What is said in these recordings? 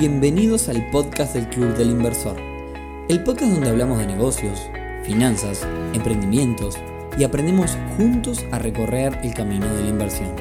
Bienvenidos al podcast del Club del Inversor, el podcast donde hablamos de negocios, finanzas, emprendimientos y aprendemos juntos a recorrer el camino de la inversión.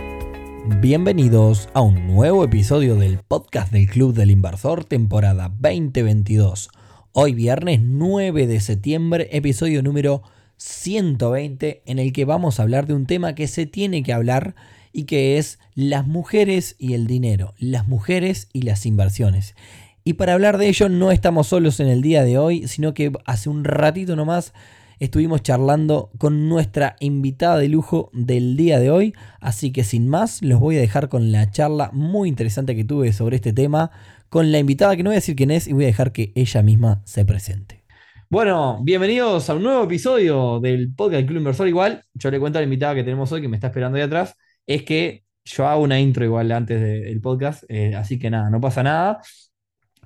Bienvenidos a un nuevo episodio del podcast del Club del Inversor, temporada 2022. Hoy viernes 9 de septiembre, episodio número 120, en el que vamos a hablar de un tema que se tiene que hablar y que es las mujeres y el dinero, las mujeres y las inversiones. Y para hablar de ello no estamos solos en el día de hoy, sino que hace un ratito nomás estuvimos charlando con nuestra invitada de lujo del día de hoy, así que sin más los voy a dejar con la charla muy interesante que tuve sobre este tema con la invitada que no voy a decir quién es y voy a dejar que ella misma se presente. Bueno, bienvenidos a un nuevo episodio del podcast Club Inversor. Igual, yo le cuento a la invitada que tenemos hoy, que me está esperando ahí atrás, es que yo hago una intro igual antes del podcast, eh, así que nada, no pasa nada.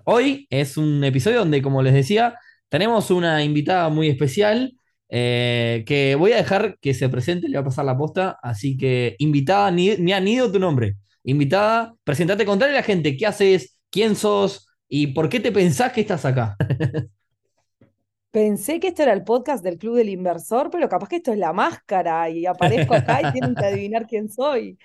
Hoy es un episodio donde, como les decía, tenemos una invitada muy especial eh, que voy a dejar que se presente, le voy a pasar la posta, así que invitada, ni, ni han tu nombre. Invitada, presentate, contale a la gente qué haces, quién sos y por qué te pensás que estás acá. Pensé que esto era el podcast del Club del Inversor, pero capaz que esto es la máscara y aparezco acá y tienen que adivinar quién soy.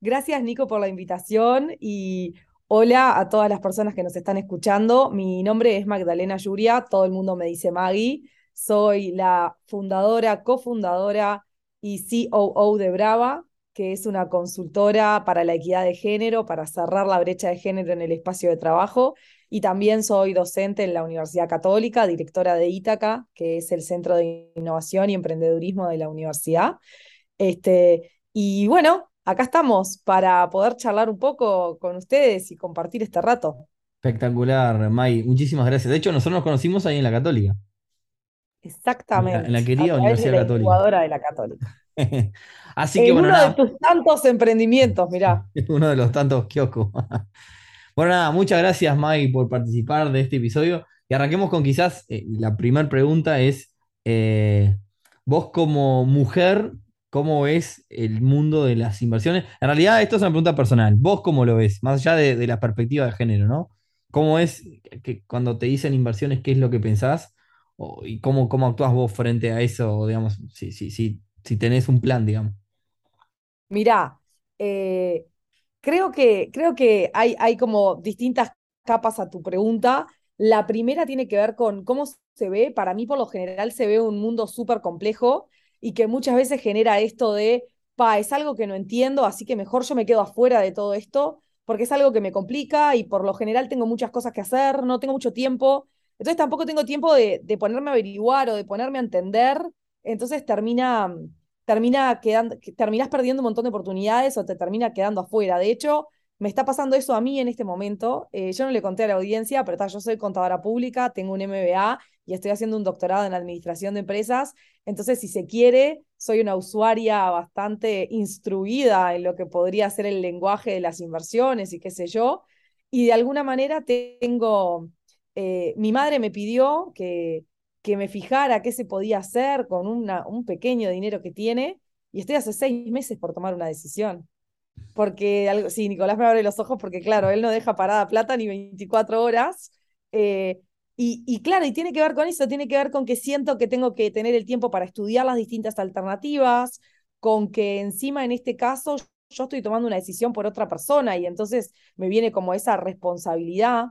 Gracias, Nico, por la invitación y hola a todas las personas que nos están escuchando. Mi nombre es Magdalena Yuria, todo el mundo me dice Maggie. Soy la fundadora, cofundadora y COO de Brava, que es una consultora para la equidad de género, para cerrar la brecha de género en el espacio de trabajo y también soy docente en la Universidad Católica, directora de Ítaca, que es el Centro de Innovación y Emprendedurismo de la universidad. Este, y bueno, acá estamos para poder charlar un poco con ustedes y compartir este rato. Espectacular, May. Muchísimas gracias. De hecho, nosotros nos conocimos ahí en la Católica. Exactamente. En la, querida Universidad de la Católica. de la Católica. Así en que bueno, uno nada, de tus tantos emprendimientos, mirá. uno de los tantos kioscos. Bueno, nada, muchas gracias, May, por participar de este episodio. Y arranquemos con quizás eh, la primera pregunta es, eh, vos como mujer, ¿cómo ves el mundo de las inversiones? En realidad, esto es una pregunta personal. ¿Vos cómo lo ves? Más allá de, de la perspectiva de género, ¿no? ¿Cómo es que cuando te dicen inversiones, qué es lo que pensás? O- ¿Y cómo, cómo actúas vos frente a eso, digamos, si, si, si, si tenés un plan, digamos? Mirá, eh, creo que, creo que hay, hay como distintas capas a tu pregunta. La primera tiene que ver con cómo se ve. Para mí, por lo general, se ve un mundo súper complejo y que muchas veces genera esto de, pa, es algo que no entiendo, así que mejor yo me quedo afuera de todo esto, porque es algo que me complica y por lo general tengo muchas cosas que hacer, no tengo mucho tiempo. Entonces tampoco tengo tiempo de, de ponerme a averiguar o de ponerme a entender. Entonces termina termina quedando, que terminás perdiendo un montón de oportunidades o te termina quedando afuera. De hecho, me está pasando eso a mí en este momento. Eh, yo no le conté a la audiencia, pero ta, yo soy contadora pública, tengo un MBA y estoy haciendo un doctorado en administración de empresas. Entonces, si se quiere, soy una usuaria bastante instruida en lo que podría ser el lenguaje de las inversiones y qué sé yo. Y de alguna manera tengo, eh, mi madre me pidió que, que me fijara qué se podía hacer con una, un pequeño dinero que tiene y estoy hace seis meses por tomar una decisión. Porque, algo, sí, Nicolás me abre los ojos porque, claro, él no deja parada plata ni 24 horas. eh, y, y claro, y tiene que ver con eso, tiene que ver con que siento que tengo que tener el tiempo para estudiar las distintas alternativas, con que encima en este caso yo estoy tomando una decisión por otra persona y entonces me viene como esa responsabilidad.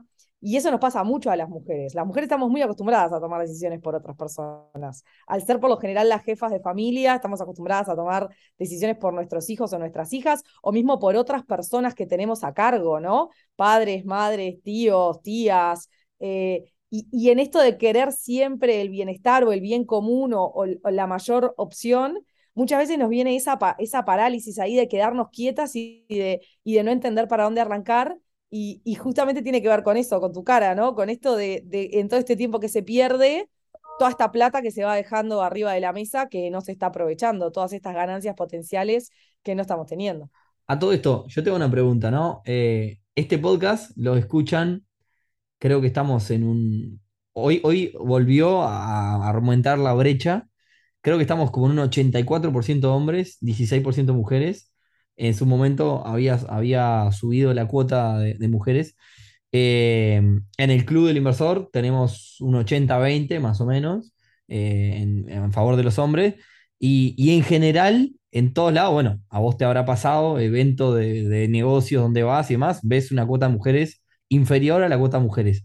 Y eso nos pasa mucho a las mujeres. Las mujeres estamos muy acostumbradas a tomar decisiones por otras personas. Al ser por lo general las jefas de familia, estamos acostumbradas a tomar decisiones por nuestros hijos o nuestras hijas, o mismo por otras personas que tenemos a cargo, ¿no? Padres, madres, tíos, tías. Eh, y, y, en esto de querer siempre el bienestar o el bien común o, o, la mayor opción, muchas veces nos viene esa, esa parálisis ahí de quedarnos quietas y de, y de no entender para dónde arrancar y, justamente tiene que ver con eso, con tu cara, ¿no? Con esto de, de, en todo este tiempo que se pierde, toda esta plata que se va dejando arriba de la mesa que no se está aprovechando, todas estas ganancias potenciales que no estamos teniendo. A todo esto, yo tengo una pregunta, ¿no? Eh, este podcast lo escuchan, creo que estamos en un... Hoy, hoy volvió a aumentar la brecha, creo que estamos como en un 84% hombres, 16% mujeres en su momento había, había subido la cuota de, mujeres. Eh, en el Club del Inversor tenemos un 80-20 más o menos eh, en, en favor de los hombres. Y, y en general, en todos lados, bueno, a vos te habrá pasado, evento de, de negocios donde vas y demás, ves una cuota de mujeres inferior a la cuota de mujeres.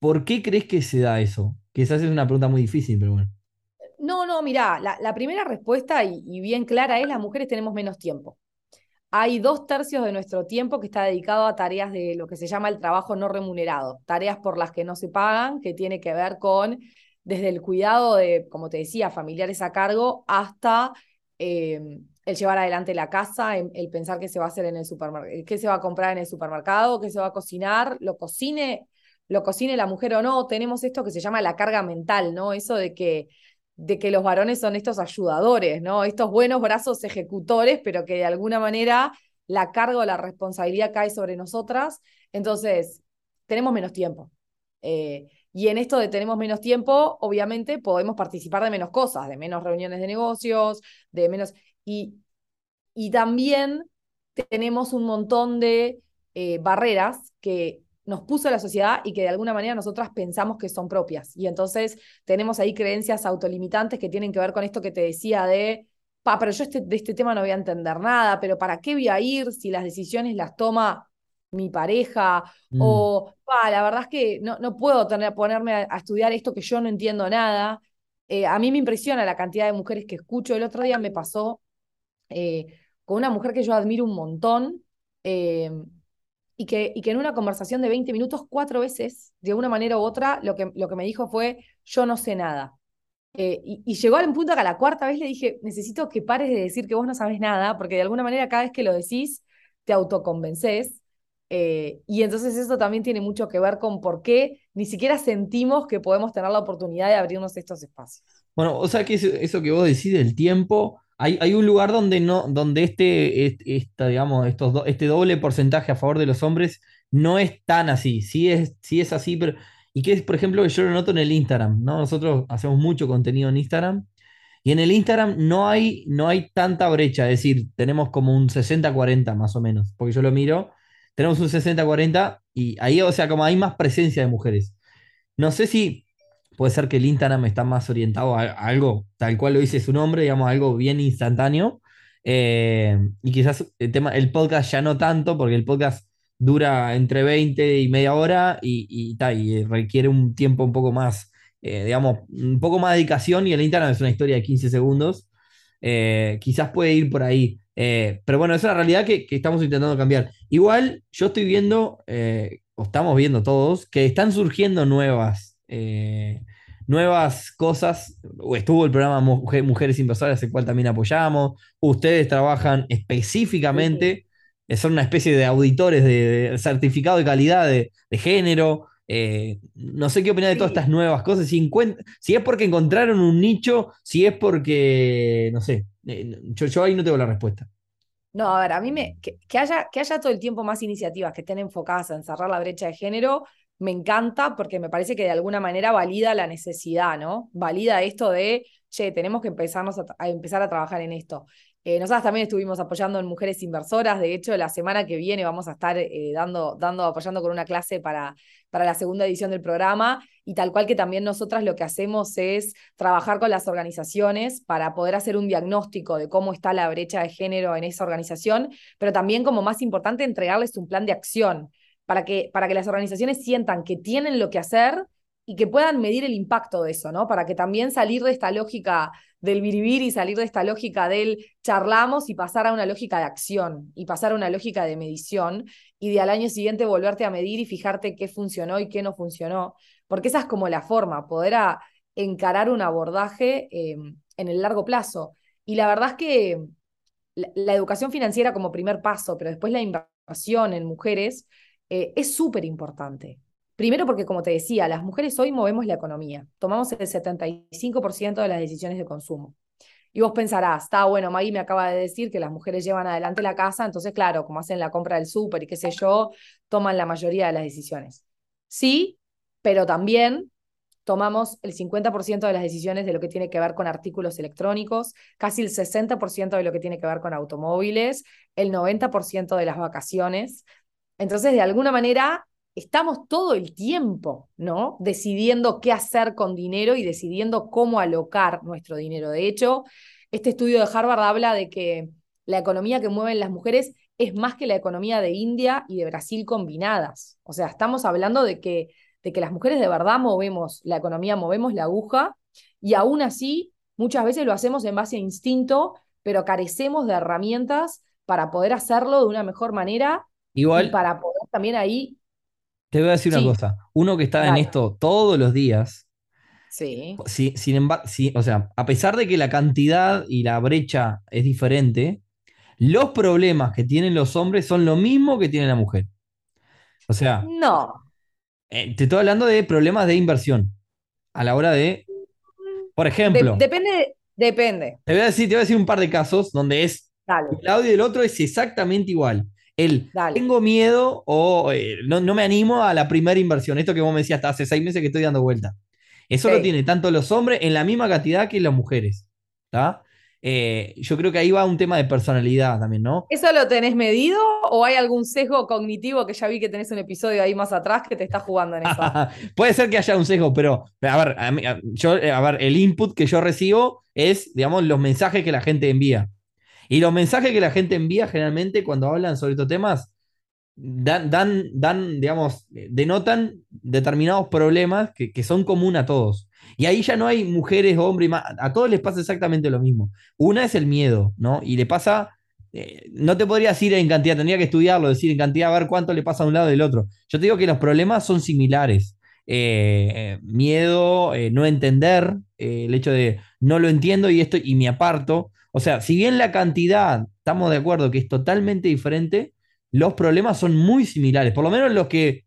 ¿Por qué crees que se da eso? Quizás es una pregunta muy difícil, pero bueno. No, no, mirá, la, la primera respuesta y, y bien clara es las mujeres tenemos menos tiempo. Hay dos tercios de nuestro tiempo que está dedicado a tareas de lo que se llama el trabajo no remunerado, tareas por las que no se pagan, que tiene que ver con desde el cuidado de, como te decía, familiares a cargo, hasta eh, el llevar adelante la casa, el, pensar qué se va a hacer en el supermercado, qué se va a comprar en el supermercado, qué se va a cocinar, lo cocine, lo cocine la mujer o no. Tenemos esto que se llama la carga mental, ¿no? Eso de que de que los varones son estos ayudadores, ¿no? Estos buenos brazos ejecutores, pero que de alguna manera la carga o la responsabilidad cae sobre nosotras. Entonces, tenemos menos tiempo. Eh, y en esto de tenemos menos tiempo, obviamente podemos participar de menos cosas, de menos reuniones de negocios, de menos... Y, y también tenemos un montón de eh, barreras que nos puso la sociedad y que de alguna manera nosotras pensamos que son propias. Y entonces tenemos ahí creencias autolimitantes que tienen que ver con esto que te decía de, pa, pero yo este, de este tema no voy a entender nada, pero ¿para qué voy a ir si las decisiones las toma mi pareja? Mm. O, pa, la verdad es que no, no puedo tener, ponerme a, a estudiar esto que yo no entiendo nada. Eh, a mí me impresiona la cantidad de mujeres que escucho. El otro día me pasó eh, con una mujer que yo admiro un montón. Eh, y que, y que en una conversación de 20 minutos, cuatro veces, de una manera u otra, lo que, lo que me dijo fue, yo no sé nada. Eh, y, y, llegó al punto que a la cuarta vez le dije, necesito que pares de decir que vos no sabes nada, porque de alguna manera cada vez que lo decís, te autoconvences. Eh, y entonces eso también tiene mucho que ver con por qué ni siquiera sentimos que podemos tener la oportunidad de abrirnos estos espacios. Bueno, o sea que eso, eso que vos decís del tiempo hay, hay, un lugar donde no, donde este, digamos, estos este doble porcentaje a favor de los hombres no es tan así. Sí es, sí es así, pero. Y que es, por ejemplo, yo lo noto en el Instagram, ¿no? Nosotros hacemos mucho contenido en Instagram. Y en el Instagram no hay, no hay tanta brecha, es decir, tenemos como un 60-40 más o menos, porque yo lo miro, tenemos un 60-40 y ahí, o sea, como hay más presencia de mujeres. No sé si puede ser que el Instagram está más orientado a, algo, tal cual lo dice su nombre, digamos, algo bien instantáneo. Eh, y quizás el, tema, el podcast ya no tanto, porque el podcast dura entre 20 y media hora y, y, ta, y requiere un tiempo un poco más, eh, digamos, un poco más de dedicación y el Instagram es una historia de 15 segundos. Eh, quizás puede ir por ahí. Eh, pero bueno, es una realidad que, que, estamos intentando cambiar. Igual yo estoy viendo, o estamos viendo todos, que están surgiendo nuevas eh, nuevas cosas. Estuvo el programa Mujeres Inversoras, el cual también apoyamos. Ustedes trabajan específicamente, sí. son una especie de auditores de, de certificado de calidad de, de género. Eh, no sé qué opinar de todas estas nuevas cosas. Si, si, es porque encontraron un nicho, si es porque, no sé, eh, yo, yo ahí no tengo la respuesta. No, a ver, a mí me. Que, que, haya, que haya todo el tiempo más iniciativas que estén enfocadas en cerrar la brecha de género, me encanta porque me parece que de alguna manera valida la necesidad, ¿no? Valida esto de, che, tenemos que a empezar a trabajar en esto. Eh, nosotras también estuvimos apoyando en Mujeres Inversoras, de hecho la semana que viene vamos a estar eh, dando, dando, apoyando con una clase para, para la segunda edición del programa y tal cual que también nosotras lo que hacemos es trabajar con las organizaciones para poder hacer un diagnóstico de cómo está la brecha de género en esa organización, pero también como más importante entregarles un plan de acción para que, para que las organizaciones sientan que tienen lo que hacer y que puedan medir el impacto de eso, ¿no? Para que también salir de esta lógica del vivir y salir de esta lógica del charlamos y pasar a una lógica de acción y pasar a una lógica de medición y de al año siguiente volverte a medir y fijarte qué funcionó y qué no funcionó, porque esa es como la forma, poder encarar un abordaje eh, en el largo plazo. Y la verdad es que la, la educación financiera como primer paso, pero después la inversión en mujeres, eh, es súper importante. Primero porque, como te decía, las mujeres hoy movemos la economía, tomamos el 75% de las decisiones de consumo. Y vos pensarás, está bueno, Maggie me acaba de decir que las mujeres llevan adelante la casa, entonces, claro, como hacen la compra del súper y qué sé yo, toman la mayoría de las decisiones. Sí, pero también tomamos el 50% de las decisiones de lo que tiene que ver con artículos electrónicos, casi el 60% de lo que tiene que ver con automóviles, el 90% de las vacaciones, entonces, de alguna manera, estamos todo el tiempo, ¿no? Decidiendo qué hacer con dinero y decidiendo cómo alocar nuestro dinero. De hecho, este estudio de Harvard habla de que la economía que mueven las mujeres es más que la economía de India y de Brasil combinadas. O sea, estamos hablando de que, de que las mujeres de verdad movemos la economía, movemos la aguja y aún así muchas veces lo hacemos en base a instinto, pero carecemos de herramientas para poder hacerlo de una mejor manera Igual, y para poder también ahí, te voy a decir Sí. una cosa. Uno que está en esto todos los días, sí, si- sin embargo, o sea, a pesar de que la cantidad y la brecha es diferente, los problemas que tienen los hombres son lo mismo que tiene la mujer. O sea, no, eh, te estoy hablando de problemas de inversión. A la hora de, por De- ejemplo, depende, depende, te voy a decir, te voy a decir un par de casos donde es dale, lado y del otro es exactamente igual. El Dale. tengo miedo o eh, no, no me animo a la primera inversión. Esto que vos me decías hasta hace seis meses que estoy dando vuelta. Eso lo Sí. tienen tanto los hombres en la misma cantidad que las mujeres. ¿tá? Eh, yo creo que ahí va un tema de personalidad también, ¿no? ¿Eso lo tenés medido o hay algún sesgo cognitivo que ya vi que tenés un episodio ahí más atrás que te está jugando en eso? Puede ser que haya un sesgo, pero a ver, a mí- a- yo, eh, a ver, el input que yo recibo es, digamos, los mensajes que la gente envía. Y los mensajes que la gente envía generalmente cuando hablan sobre estos temas dan, dan, dan digamos, denotan determinados problemas que, que son comunes a todos. Y ahí ya no hay mujeres, hombres, a todos les pasa exactamente lo mismo. Una es el miedo, ¿no? Y le pasa, eh, no te podría decir en cantidad, tendría que estudiarlo, decir en cantidad, a ver cuánto le pasa a un lado y del otro. Yo te digo que los problemas son similares. Eh, miedo, eh, no entender, eh, el hecho de no lo entiendo y esto y me aparto. O sea, si bien la cantidad, estamos de acuerdo que es totalmente diferente, los problemas son muy similares. Por lo menos los que,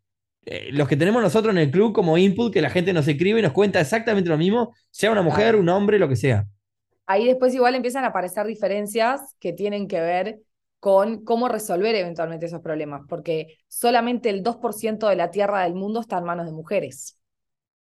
los que tenemos nosotros en el club como input, que la gente nos escribe y nos cuenta exactamente lo mismo, sea una mujer, un hombre, lo que sea. Ahí después igual empiezan a aparecer diferencias que tienen que ver con cómo resolver eventualmente esos problemas, porque solamente el 2% de la tierra del mundo está en manos de mujeres.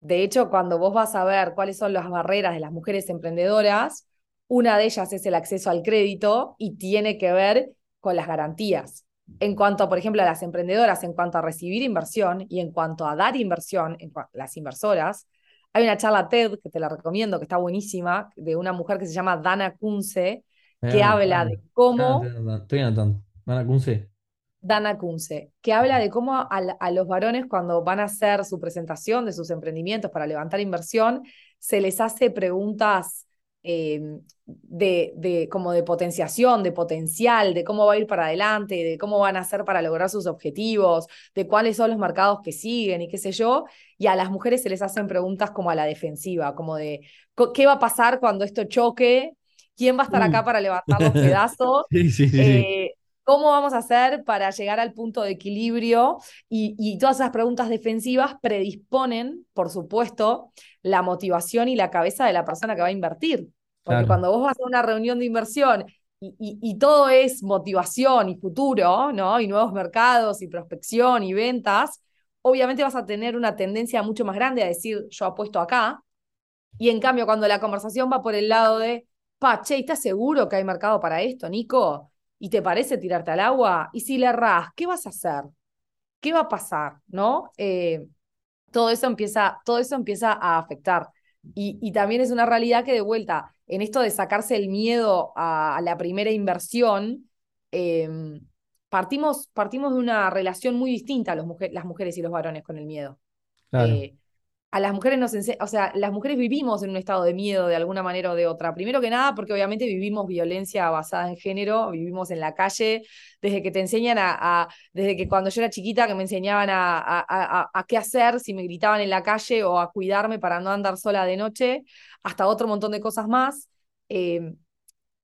De hecho, cuando vos vas a ver cuáles son las barreras de las mujeres emprendedoras, una de ellas es el acceso al crédito y tiene que ver con las garantías. En cuanto, por ejemplo, a las emprendedoras, en cuanto a recibir inversión y en cuanto a dar inversión, las inversoras, hay una charla TED que te la recomiendo, que está buenísima, de una mujer que se llama Dana Kunze, que Ah, habla de cómo Estoy anotando, Estoy anotando. Van a Kunze. Dana Kunze, que habla de cómo a, a los varones cuando van a hacer su presentación de sus emprendimientos para levantar inversión, se les hace preguntas eh, de, de, como de potenciación, de potencial, de cómo va a ir para adelante, de cómo van a hacer para lograr sus objetivos, de cuáles son los mercados que siguen y qué sé yo, y a las mujeres se les hacen preguntas como a la defensiva, como de qué va a pasar cuando esto choque, quién va a estar acá Uh. para levantar los pedazos. Sí, sí, sí, sí. Eh, ¿Cómo vamos a hacer para llegar al punto de equilibrio? Y, y todas esas preguntas defensivas predisponen, por supuesto, la motivación y la cabeza de la persona que va a invertir. Porque Claro. cuando vos vas a una reunión de inversión y, y- y todo es motivación y futuro, ¿no? Y nuevos mercados y prospección y ventas, obviamente vas a tener una tendencia mucho más grande a decir, yo apuesto acá. Y en cambio, cuando la conversación va por el lado de, pa, che, ¿estás seguro que hay mercado para esto, Nico? ¿Y te parece tirarte al agua? Y si le errás, ¿qué vas a hacer? ¿Qué va a pasar? ¿No? Eh, todo eso empieza, todo eso empieza a afectar. Y, y también es una realidad que de vuelta, en esto de sacarse el miedo a, a la primera inversión, eh, partimos, partimos de una relación muy distinta los mujer- las mujeres y los varones con el miedo. Claro. Eh, a las mujeres nos o sea, las mujeres vivimos en un estado de miedo de alguna manera o de otra. Primero que nada, porque obviamente vivimos violencia basada en género, vivimos en la calle, desde que te enseñan a, desde que cuando yo era chiquita que me enseñaban a, a- a- qué hacer si me gritaban en la calle o a cuidarme para no andar sola de noche, hasta otro montón de cosas más. Eh,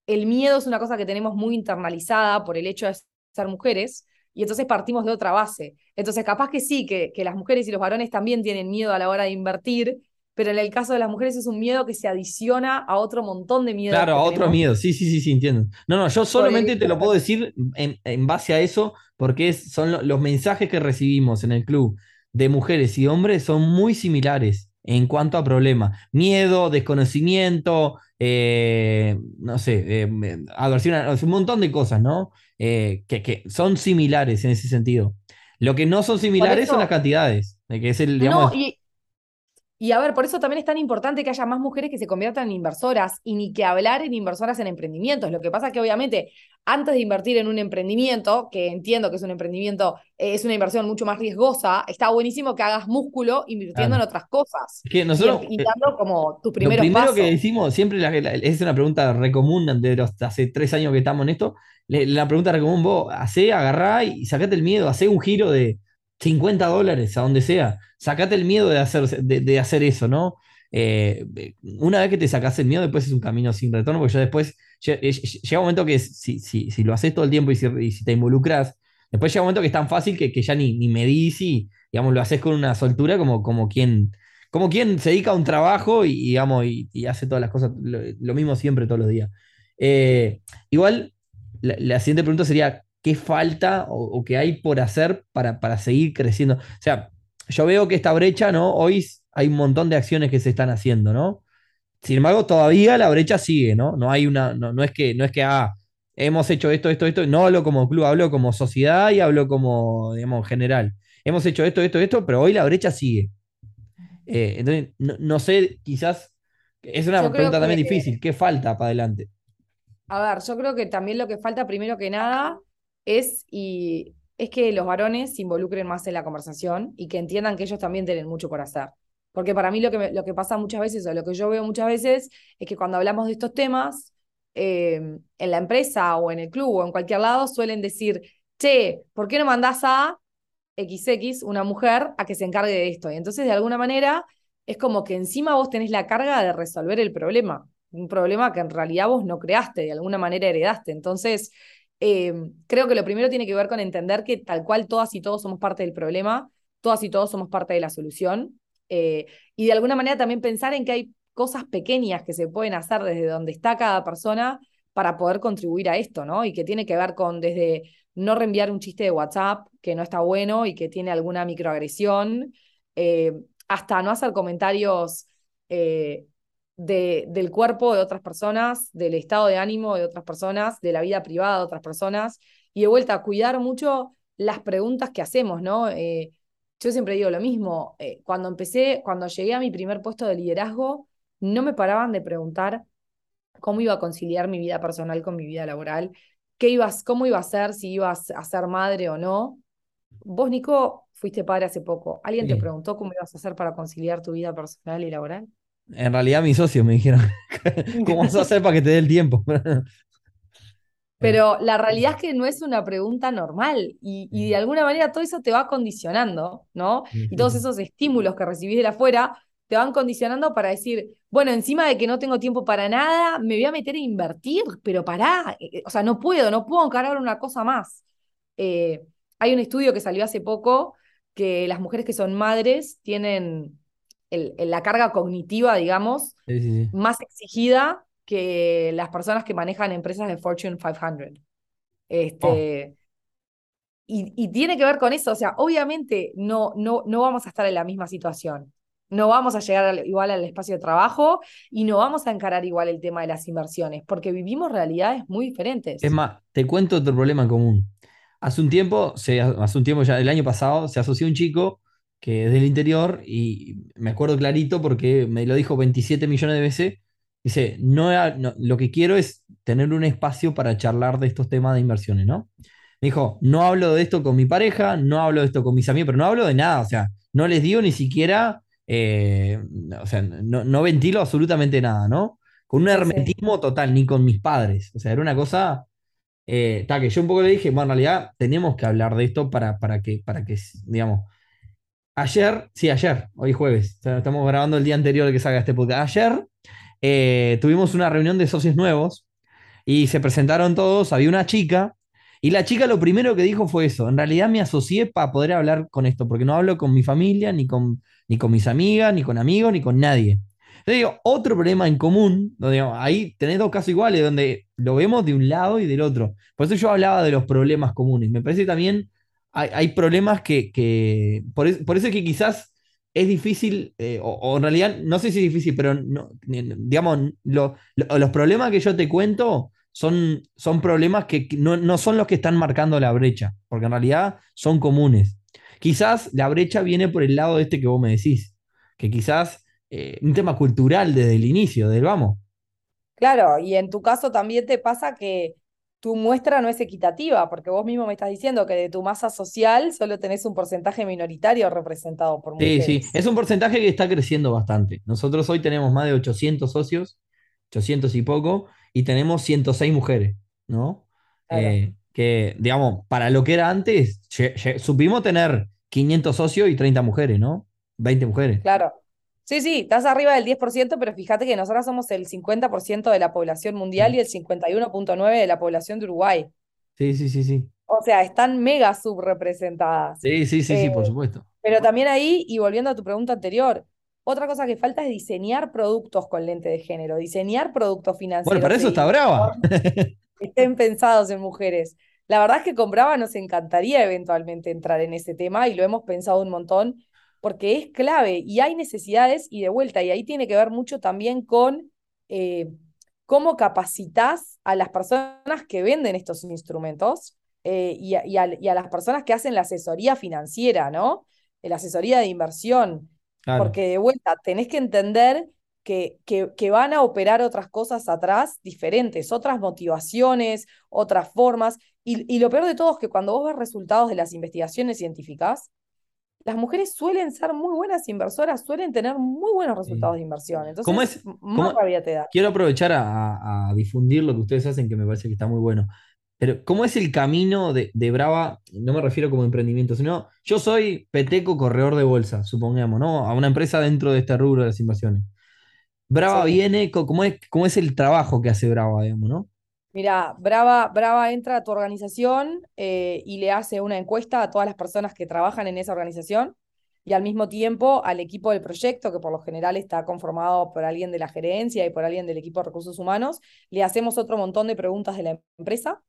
el miedo es una cosa que tenemos muy internalizada por el hecho de ser mujeres, y entonces partimos de otra base. Entonces, capaz que sí, que, que las mujeres y los varones también tienen miedo a la hora de invertir, pero en el caso de las mujeres es un miedo que se adiciona a otro montón de miedos. Claro, a otro tenemos. miedo, sí, sí, sí, sí, entiendo. No, no, yo solamente te lo puedo decir en, en base a eso, porque es- son lo- los mensajes que recibimos en el club de mujeres y hombres son muy similares en cuanto a problemas. Miedo, desconocimiento, eh, no sé, eh, un montón de cosas, ¿no? Eh, que, que son similares en ese sentido. Lo que no son similares son las cantidades. De que es el, No, digamos, y, y a ver, por eso también es tan importante que haya más mujeres que se conviertan en inversoras y ni que hablar en inversoras en emprendimientos. Lo que pasa es que obviamente antes de invertir en un emprendimiento, que entiendo que es un emprendimiento, eh, es una inversión mucho más riesgosa, está buenísimo que hagas músculo invirtiendo Claro. en otras cosas es que nosotros, y dando como tus Lo primeros primero pasos. que decimos, siempre la- la- es una pregunta re común de los hace tres años que estamos en esto. La pregunta re común, vos hacé, agarrá y sacate el miedo, hacé un giro de 50 dólares a donde sea. Sacate el miedo de hacer, de, hacer eso, ¿no? Eh, una vez que te sacás el miedo, después es un camino sin retorno, porque yo después lle- lle- llega un momento que si, si, si lo haces todo el tiempo y si, te involucras, después llega un momento que es tan fácil que, que ya ni, ni medís y digamos, lo haces con una soltura como, como quien como quien se dedica a un trabajo y, digamos, y, hace todas las cosas, lo, lo mismo siempre, todos los días. Eh, igual, la, la siguiente pregunta sería, ¿qué falta o, o qué hay por hacer para, para seguir creciendo? O sea, yo veo que esta brecha, ¿no? Hoy hay un montón de acciones que se están haciendo, ¿no? Sin embargo, todavía la brecha sigue, ¿no? No hay una, no, no es que, no es que ah, hemos hecho esto, esto, esto, no hablo como club, hablo como sociedad y hablo como, digamos, general. Hemos hecho esto, esto, esto, pero hoy la brecha sigue. Eh, entonces, no, no sé, quizás es una Yo pregunta también que- difícil. ¿Qué falta para adelante? A ver, yo creo que también lo que falta primero que nada es, y, es que los varones se involucren más en la conversación y que entiendan que ellos también tienen mucho por hacer. Porque para mí lo que, me- lo que pasa muchas veces, o lo que yo veo muchas veces, es que cuando hablamos de estos temas, eh, en la empresa o en el club o en cualquier lado, suelen decir, che, ¿por qué no mandás a XX, una mujer, a que se encargue de esto? Y entonces, de alguna manera, es como que encima vos tenés la carga de resolver el problema un problema que en realidad vos no creaste, de alguna manera heredaste. Entonces, eh, creo que lo primero tiene que ver con entender que tal cual todas y todos somos parte del problema, todas y todos somos parte de la solución, eh, y de alguna manera también pensar en que hay cosas pequeñas que se pueden hacer desde donde está cada persona para poder contribuir a esto, ¿no? Y que tiene que ver con desde no reenviar un chiste de WhatsApp que no está bueno y que tiene alguna microagresión, eh, hasta no hacer comentarios eh, de, del cuerpo de otras personas, del estado de ánimo de otras personas, de la vida privada de otras personas, y de vuelta a cuidar mucho las preguntas que hacemos, ¿no? Eh, yo siempre digo lo mismo, eh, cuando empecé, cuando llegué a mi primer puesto de liderazgo, no me paraban de preguntar cómo iba a conciliar mi vida personal con mi vida laboral, qué ibas, cómo iba a ser, si ibas a ser madre o no. Vos, Nico, fuiste padre hace poco. ¿Alguien te preguntó cómo ibas a hacer para conciliar tu vida personal y laboral? En realidad, mis socios me dijeron, ¿cómo vas a hacer para que te dé el tiempo? Pero la realidad es que no es una pregunta normal y, y de alguna manera todo eso te va condicionando, ¿no? Y todos esos estímulos que recibís de afuera te van condicionando para decir, bueno, encima de que no tengo tiempo para nada, me voy a meter a invertir, pero pará, eh, o sea, no puedo, no puedo encarar una cosa más. Eh, hay un estudio que salió hace poco que las mujeres que son madres tienen el- la carga cognitiva, digamos, Sí, sí, sí. más exigida que las personas que manejan empresas de Fortune 500. Este, y, y tiene que ver con eso, o sea, obviamente no, no, no vamos a estar en la misma situación, no vamos a llegar al- igual al espacio de trabajo y no vamos a encarar igual el tema de las inversiones, porque vivimos realidades muy diferentes. Es más, te cuento otro problema en común. Hace un tiempo, se, hace un tiempo ya, el año pasado, se asoció un chico que es del interior y me acuerdo clarito porque me lo dijo 27 millones de veces. Dice, no, no, lo que quiero es tener un espacio para charlar de estos temas de inversiones, ¿no? Me dijo, no hablo de esto con mi pareja, no hablo de esto con mis amigos, pero no hablo de nada, o sea, no les digo ni siquiera, eh, o sea, no, no ventilo absolutamente nada, ¿no? Con un Sí, sí. hermetismo total, ni con mis padres, o sea, era una cosa eh, ta, que yo un poco le dije, bueno, en realidad tenemos que hablar de esto para, para que, para que, digamos, ayer, sí, ayer, hoy jueves, estamos grabando el día anterior de que salga este podcast. Ayer eh, tuvimos una reunión de socios nuevos y se presentaron todos, había una chica, y la chica lo primero que dijo fue eso, en realidad me asocié para poder hablar con esto, porque no hablo con mi familia, ni con, ni con mis amigas, ni con amigos, ni con nadie. Entonces digo, otro problema en común, donde ahí tenés dos casos iguales, donde lo vemos de un lado y del otro. Por eso yo hablaba de los problemas comunes. Me parece también hay, problemas que, que por, es- por eso es que quizás es difícil, eh, o, en realidad no sé si es difícil, pero no, digamos, lo- lo- los problemas que yo te cuento son, son problemas que no, no son los que están marcando la brecha, porque en realidad son comunes. Quizás la brecha viene por el lado de este que vos me decís, que quizás eh, un tema cultural desde el inicio, del vamos. Claro, y en tu caso también te pasa que tu muestra no es equitativa, porque vos mismo me estás diciendo que de tu masa social solo tenés un porcentaje minoritario representado por Sí, mujeres. sí, es un porcentaje que está creciendo bastante. Nosotros hoy tenemos más de 800 socios, 800 y poco, y tenemos 106 mujeres, ¿no? Claro. Eh, que, digamos, para lo que era antes, supimos tener 500 socios y 30 mujeres, ¿no? 20 mujeres. Claro. Sí, sí, estás arriba del 10%, pero fíjate que nosotros somos el 50% de la población mundial Sí. y el 51.9% de la población de Uruguay. Sí, sí, sí, sí. O sea, están mega subrepresentadas. Sí, sí, sí, sí, Eh, por supuesto. Pero también ahí, y volviendo a tu pregunta anterior, otra cosa que falta es diseñar productos con lente de género, diseñar productos financieros Bueno, para eso está brava. estén pensados en mujeres. La verdad es que con Brava nos encantaría eventualmente entrar en ese tema y lo hemos pensado un montón porque es clave y hay necesidades y de vuelta, y ahí tiene que ver mucho también con eh, cómo capacitas a las personas que venden estos instrumentos eh, y, a, y a- y a las personas que hacen la asesoría financiera, ¿no? La asesoría de inversión. Claro. Porque de vuelta, tenés que entender que, que, que van a operar otras cosas atrás diferentes, otras motivaciones, otras formas. Y, y lo peor de todo es que cuando vos ves resultados de las investigaciones científicas, las mujeres suelen ser muy buenas inversoras, suelen tener muy buenos resultados de inversión. Entonces, ¿Cómo es- cómo- más rabia te da. Quiero aprovechar a, difundir lo que ustedes hacen, que me parece que está muy bueno. Pero, ¿cómo es el camino de, de Brava? No me refiero como emprendimiento, sino yo soy peteco corredor de bolsa, supongamos, ¿no? A una empresa dentro de este rubro de las inversiones. Brava Sí. viene, ¿cómo es, cómo es el trabajo que hace Brava, digamos, ¿no? Mira, Brava, Brava entra a tu organización eh, y le hace una encuesta a todas las personas que trabajan en esa organización y al mismo tiempo al equipo del proyecto, que por lo general está conformado por alguien de la gerencia y por alguien del equipo de recursos humanos, le hacemos otro montón de preguntas de la empresa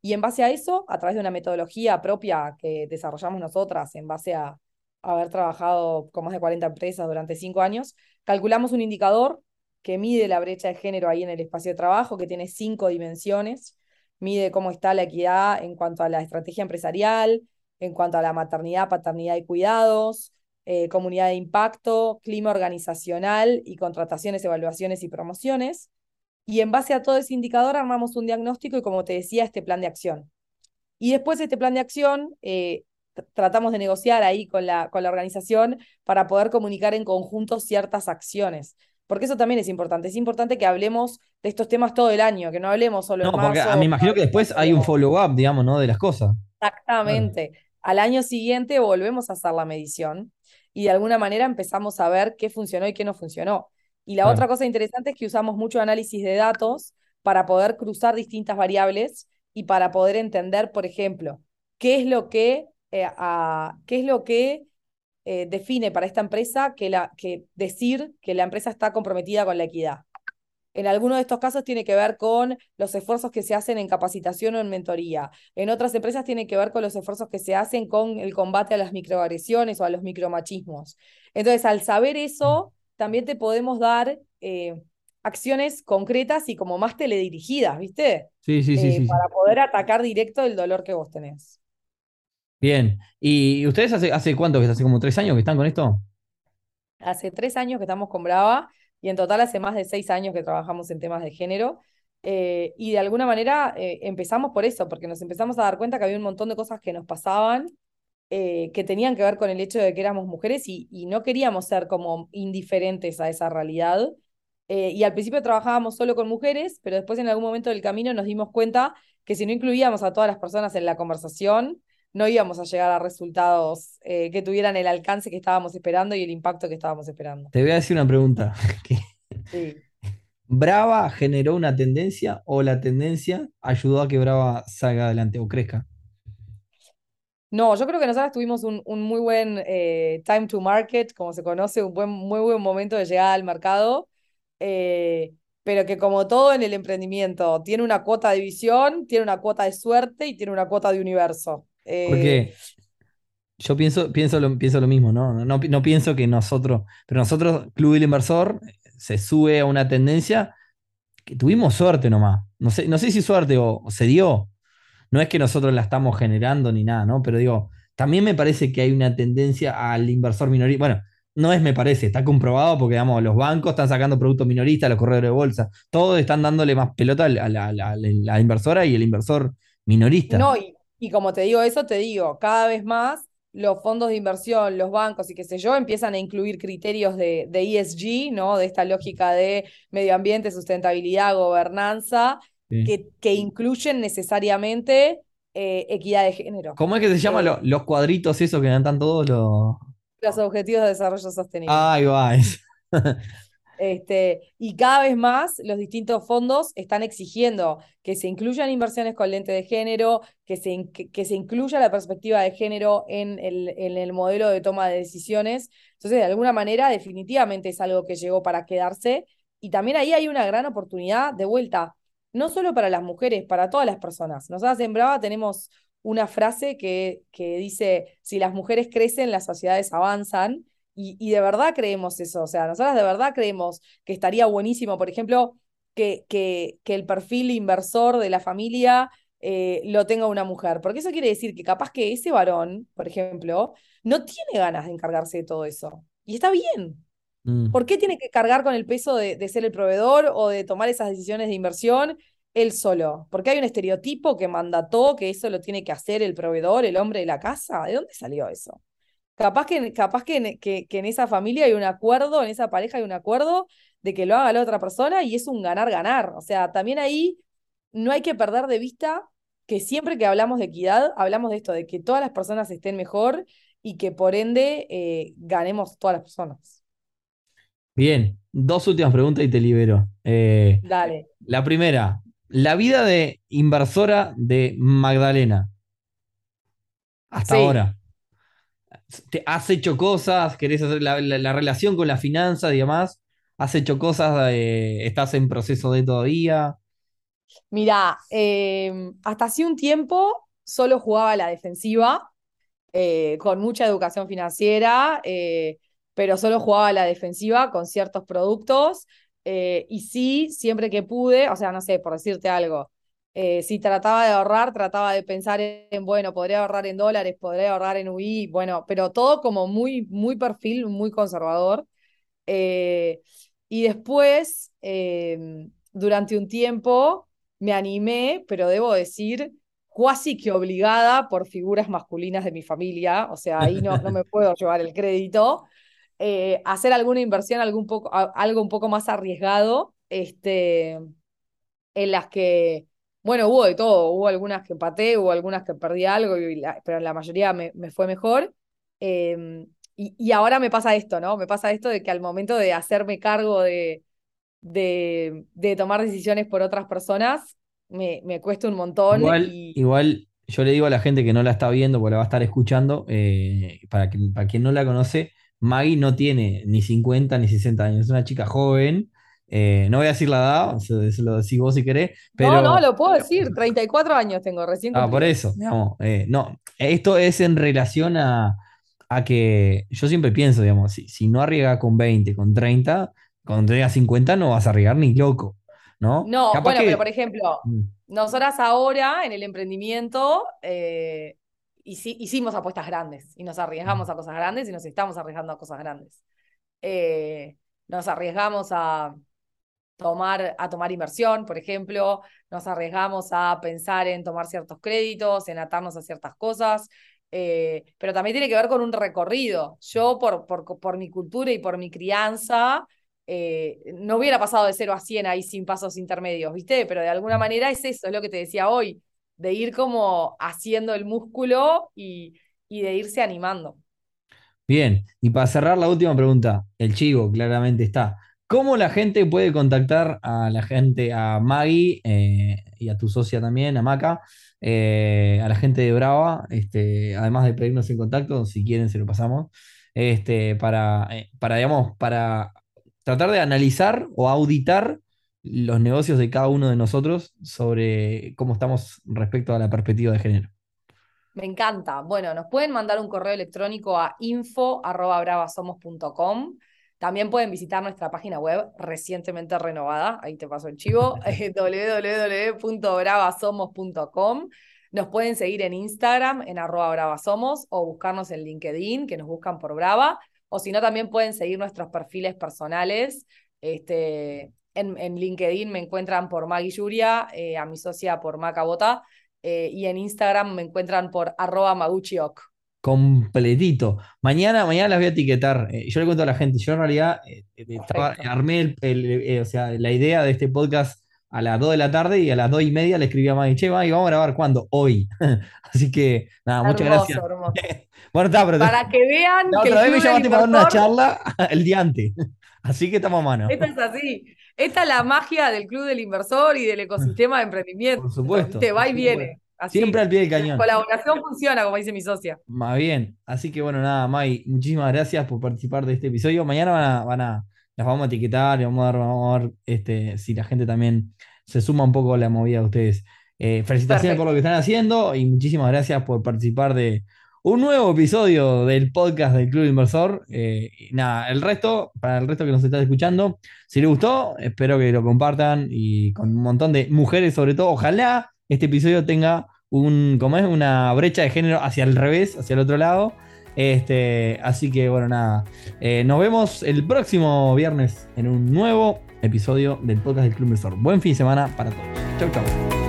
y en base a eso, a través de una metodología propia que desarrollamos nosotras en base a haber trabajado con más de 40 empresas durante cinco años, calculamos un indicador que mide la brecha de género ahí en el espacio de trabajo, que tiene cinco dimensiones, mide cómo está la equidad en cuanto a la estrategia empresarial, en cuanto a la maternidad, paternidad y cuidados, eh, comunidad de impacto, clima organizacional y contrataciones, evaluaciones y promociones. Y en base a todo ese indicador armamos un diagnóstico y, como te decía, este plan de acción. Y después este plan de acción eh, tr- tratamos de negociar ahí con la, con la organización para poder comunicar en conjunto ciertas acciones. Porque eso también es importante. Es importante que hablemos de estos temas todo el año, que no hablemos solo No, en porque marzo. ah, me imagino que después hay un follow-up, digamos, ¿no? De las cosas. Exactamente. Al año siguiente volvemos a hacer la medición y de alguna manera empezamos a ver qué funcionó y qué no funcionó. Y la Claro. otra cosa interesante es que usamos mucho análisis de datos para poder cruzar distintas variables y para poder entender, por ejemplo, qué es lo que, eh, a- qué es lo que eh, define para esta empresa que, la, que decir que la empresa está comprometida con la equidad. En algunos de estos casos tiene que ver con los esfuerzos que se hacen en capacitación o en mentoría. En otras empresas tiene que ver con los esfuerzos que se hacen con el combate a las microagresiones o a los micromachismos. Entonces, al saber eso, también te podemos dar eh, acciones concretas y como más teledirigidas, ¿viste? Sí, sí, sí, Eh, sí, sí. para poder atacar directo el dolor que vos tenés. Bien. ¿Y ustedes hace, hace cuánto que hace como tres años que están con esto? Hace tres años que estamos con Brava y en total hace más de seis años que trabajamos en temas de género. Eh, y de alguna manera eh, empezamos por eso, porque nos empezamos a dar cuenta que había un montón de cosas que nos pasaban eh, que tenían que ver con el hecho de que éramos mujeres y, y no queríamos ser como indiferentes a esa realidad. Y al principio trabajábamos solo con mujeres, pero después en algún momento del camino nos dimos cuenta que si no incluíamos a todas las personas en la conversación, no íbamos a llegar a resultados eh, que tuvieran el alcance que estábamos esperando y el impacto que estábamos esperando. Te voy a decir una pregunta. Sí. ¿Brava generó una tendencia o la tendencia ayudó a que Brava salga adelante o crezca? No, yo creo que nosotros tuvimos un, un muy buen eh, time to market, como se conoce, un buen, muy buen momento de llegada al mercado, eh, pero que como todo en el emprendimiento, tiene una cuota de visión, tiene una cuota de suerte y tiene una cuota de universo. Eh, Porque yo pienso, pienso, lo, pienso lo mismo, ¿no? No, no, no pienso que nosotros, pero nosotros, Club del Inversor, se sube a una tendencia que tuvimos suerte nomás. No sé, no sé si suerte o, o se dio. No es que nosotros la estamos generando ni nada, ¿no? Pero digo, también me parece que hay una tendencia al inversor minorista. Bueno, no es me parece, está comprobado porque digamos, los bancos están sacando productos minoristas, los corredores de bolsa, todos están dándole más pelota a la, inversora y el inversor minorista. No, y, y como te digo eso, te digo, cada vez más los fondos de inversión, los bancos y qué sé yo, empiezan a incluir criterios de, de ESG, ¿no? De esta lógica de medio ambiente, sustentabilidad, gobernanza, que, que, incluyen necesariamente eh, equidad de género. ¿Cómo es que se llaman eh, los cuadritos esos que dan todos los... Los objetivos de desarrollo sostenible. Ahí va. Este, y cada vez más los distintos fondos están exigiendo que se incluyan inversiones con lente de género, que se, que, se incluya la perspectiva de género en el, en el modelo de toma de decisiones. Entonces, de alguna manera, definitivamente es algo que llegó para quedarse. Y también ahí hay una gran oportunidad de vuelta, no solo para las mujeres, para todas las personas. Nosotras en Brava tenemos una frase que, que dice, si las mujeres crecen, las sociedades avanzan. Y, de verdad creemos eso, o sea, nosotros de verdad creemos que estaría buenísimo, por ejemplo, que, que, que el perfil inversor de la familia eh, lo tenga una mujer, porque eso quiere decir que capaz que ese varón, por ejemplo, no tiene ganas de encargarse de todo eso. Y está bien. Mm. ¿Por qué tiene que cargar con el peso de, de ser el proveedor o de tomar esas decisiones de inversión él solo? Porque hay un estereotipo que mandató que eso lo tiene que hacer el proveedor, el hombre de la casa. ¿De dónde salió eso? Capaz que, capaz que, que, en esa familia hay un acuerdo, en esa pareja hay un acuerdo de que lo haga la otra persona y es un ganar-ganar. O sea, también ahí no hay que perder de vista que siempre que hablamos de equidad, hablamos de esto, de que todas las personas estén mejor y que por ende eh, ganemos todas las personas. Bien, dos últimas preguntas y te libero. Eh, Dale. La primera, la vida de inversora de Magdalena. Hasta ahora te, has hecho cosas, querés hacer la, relación con la finanza y demás, has hecho cosas, eh, estás en proceso de todavía. Mira, em, hasta hace un tiempo solo jugaba a la defensiva, eh, con mucha educación financiera, eh, pero solo jugaba a la defensiva con ciertos productos. y sí, siempre que pude, o sea, no sé, por decirte algo, eh, si trataba de ahorrar, trataba de pensar en, bueno, podría ahorrar en dólares, podría ahorrar en UI, bueno, pero todo como muy, muy perfil, muy conservador. Eh, y después, em, durante un tiempo, me animé, pero debo decir, casi que obligada por figuras masculinas de mi familia, o sea, ahí no, no me puedo llevar el crédito, eh, hacer alguna inversión, algún poco, algo un poco más arriesgado, este, en las que bueno, hubo de todo, hubo algunas que empaté, hubo algunas que perdí algo, pero la mayoría me, fue mejor. Em, y, ahora me pasa esto, ¿no? Me pasa esto de que al momento de hacerme cargo de, de, tomar decisiones por otras personas, me, me cuesta un montón. Igual, igual yo le digo a la gente que no la está viendo, porque la va a estar escuchando, eh, para, que, para quien no la conoce, Maggie no tiene ni 50 ni 60 años, es una chica joven eh, no voy a decir la edad, se, lo decís vos si querés. Pero... No, no, lo puedo decir. 34 años tengo recién. Ah, por eso, digamos. Eh, no, esto es en relación a, que yo siempre pienso, digamos, si, si no arriesgas con 20, con 30, cuando tengas 50 no vas a arriesgar ni loco. ¿no? No, bueno, pero por ejemplo, mm. nosotras ahora en el emprendimiento eh, hicimos apuestas grandes y nos arriesgamos a cosas grandes y nos estamos arriesgando a cosas grandes. nos arriesgamos a tomar, a tomar inversión, por ejemplo, nos arriesgamos a pensar en tomar ciertos créditos, en atarnos a ciertas cosas, eh, pero también tiene que ver con un recorrido. Yo, por, por, por mi cultura y por mi crianza, eh, no hubiera pasado de 0 a 100 ahí sin pasos intermedios, ¿viste? Pero de alguna manera es eso, es lo que te decía hoy, de ir como haciendo el músculo y, y de irse animando. Bien, y para cerrar la última pregunta, el chivo claramente está. ¿Cómo la gente puede contactar a la gente, a Maggie eh, y a tu socia también, a Maca, eh, a la gente de Brava, este, además de pedirnos en contacto, si quieren se lo pasamos, este, para, eh, para, digamos, para tratar de analizar o auditar los negocios de cada uno de nosotros sobre cómo estamos respecto a la perspectiva de género. Me encanta. Bueno, nos pueden mandar un correo electrónico a info.bravasomos.com. También pueden visitar nuestra página web recientemente renovada, ahí te paso el chivo, www.bravasomos.com. Nos pueden seguir en Instagram, en arroba bravasomos, o buscarnos en LinkedIn, que nos buscan por Brava, o si no, también pueden seguir nuestros perfiles personales. Este, en, en LinkedIn me encuentran por Maggie Yuria, eh, a mi socia por Maca Bota, eh, y en Instagram me encuentran por arroba maguchiok. Completito. Mañana, mañana las voy a etiquetar. Eh, yo le cuento a la gente, yo en realidad armé el, o sea, la idea de este podcast a las 2 de la tarde y a las 2 y media le escribí a Maggie, che, Maggie, vamos a grabar cuándo? Hoy. Así que, nada, muchas gracias. bueno, está, pero Para que vean. que otra vez me llamaste para una charla el día antes. Así que estamos a mano. Esto es así. Esta es la magia del Club del Inversor y del ecosistema de emprendimiento. Por supuesto. Te va y viene. Siempre al pie del cañón. La colaboración funciona, como dice mi socia. Más bien. Así que bueno, nada, May, muchísimas gracias por participar de este episodio. Mañana van a, van a las vamos a etiquetar y vamos a, vamos a ver este, si la gente también se suma un poco a la movida de ustedes. Eh, felicitaciones por lo que están haciendo y muchísimas gracias por participar de un nuevo episodio del podcast del Club Inversor. Eh, nada, el resto, para el resto que nos está escuchando, si les gustó, espero que lo compartan y con un montón de mujeres sobre todo. Ojalá este episodio tenga un, como es, una brecha de género hacia el revés, hacia el otro lado. Este, así que bueno, nada. Eh, nos vemos el próximo viernes en un nuevo episodio del podcast del Club Inversor. Buen fin de semana para todos. Chau, chau.